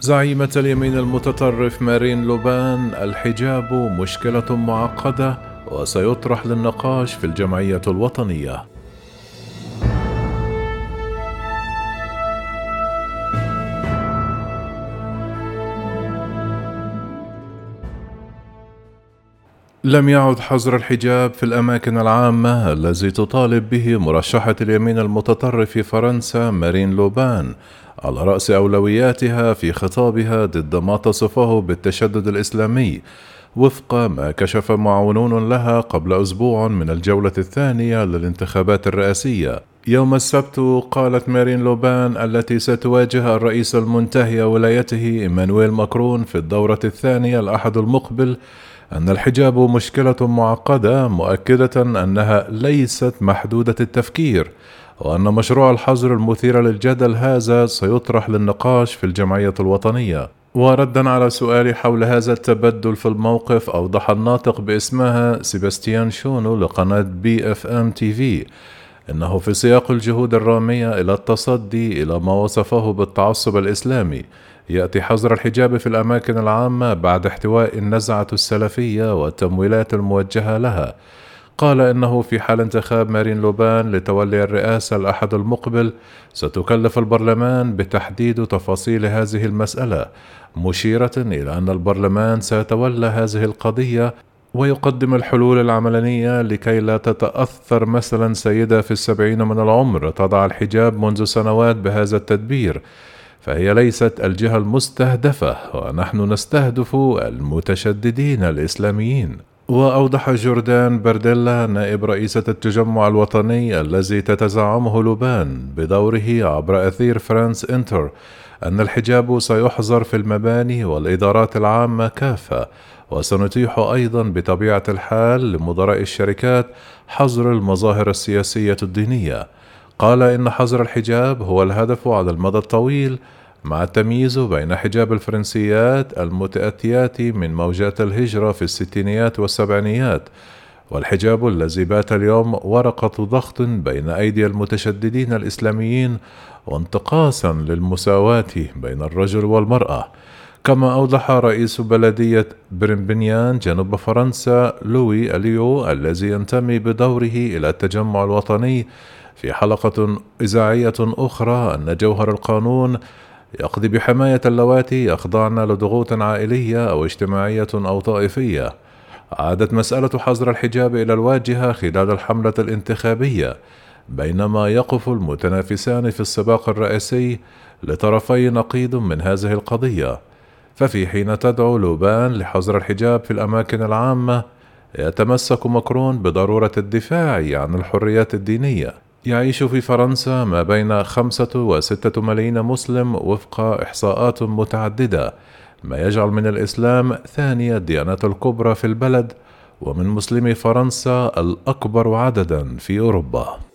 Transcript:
زعيمة اليمين المتطرف مارين لوبان الحجاب مشكلة معقدة وسيطرح للنقاش في الجمعية الوطنية. لم يعد حظر الحجاب في الأماكن العامة الذي تطالب به مرشحة اليمين المتطرف في فرنسا مارين لوبان على رأس أولوياتها في خطابها ضد ما تصفه بالتشدد الإسلامي وفق ما كشف معاونون لها قبل أسبوع من الجولة الثانية للانتخابات الرئاسية. يوم السبت قالت مارين لوبان التي ستواجه الرئيس المنتهي ولايته إيمانويل ماكرون في الدورة الثانية الأحد المقبل أن الحجاب مشكلة معقدة مؤكدة أنها ليست محدودة التفكير وأن مشروع الحظر المثير للجدل هذا سيطرح للنقاش في الجمعية الوطنية. وردا على سؤال حول هذا التبدل في الموقف أوضح الناطق باسمها سيباستيان شونو لقناة BFM TV. إنه في سياق الجهود الرامية إلى التصدي إلى ما وصفه بالتعصب الإسلامي. يأتي حظر الحجاب في الأماكن العامة بعد احتواء النزعة السلفية والتمويلات الموجهة لها. قال إنه في حال انتخاب مارين لوبان لتولي الرئاسة الأحد المقبل ستكلف البرلمان بتحديد تفاصيل هذه المسألة مشيرة إلى أن البرلمان سيتولى هذه القضية ويقدم الحلول العملية لكي لا تتأثر مثلا سيدة في السبعين من العمر تضع الحجاب منذ سنوات بهذا التدبير. فهي ليست الجهة المستهدفة ونحن نستهدف المتشددين الإسلاميين. وأوضح جوردان برديلا نائب رئيسة التجمع الوطني الذي تتزعمه لبنان بدوره عبر أثير فرانس إنتر أن الحجاب سيحظر في المباني والإدارات العامة كافة. وسنتيح أيضا بطبيعة الحال لمدراء الشركات حظر المظاهر السياسية الدينية. قال إن حظر الحجاب هو الهدف على المدى الطويل مع التمييز بين حجاب الفرنسيات المتأتيات من موجات الهجرة في الستينيات والسبعينيات والحجاب الذي بات اليوم ورقة ضغط بين أيدي المتشددين الإسلاميين وانتقاصا للمساواة بين الرجل والمرأة. كما أوضح رئيس بلدية برمبنيان جنوب فرنسا لوي أليو الذي ينتمي بدوره إلى التجمع الوطني في حلقة إذاعية أخرى أن جوهر القانون يقضي بحماية اللواتي يخضعن لضغوط عائلية أو اجتماعية أو طائفية. عادت مسألة حظر الحجاب إلى الواجهة خلال الحملة الانتخابية، بينما يقف المتنافسان في السباق الرئاسي لطرفي نقيض من هذه القضية. ففي حين تدعو لوبان لحظر الحجاب في الأماكن العامة، يتمسك مكرون بضرورة الدفاع عن الحريات الدينية. يعيش في فرنسا ما بين خمسة وستة ملايين مسلم وفق إحصاءات متعددة. ما يجعل من الإسلام ثاني الديانات الكبرى في البلد ومن مسلمي فرنسا الأكبر عددا في أوروبا.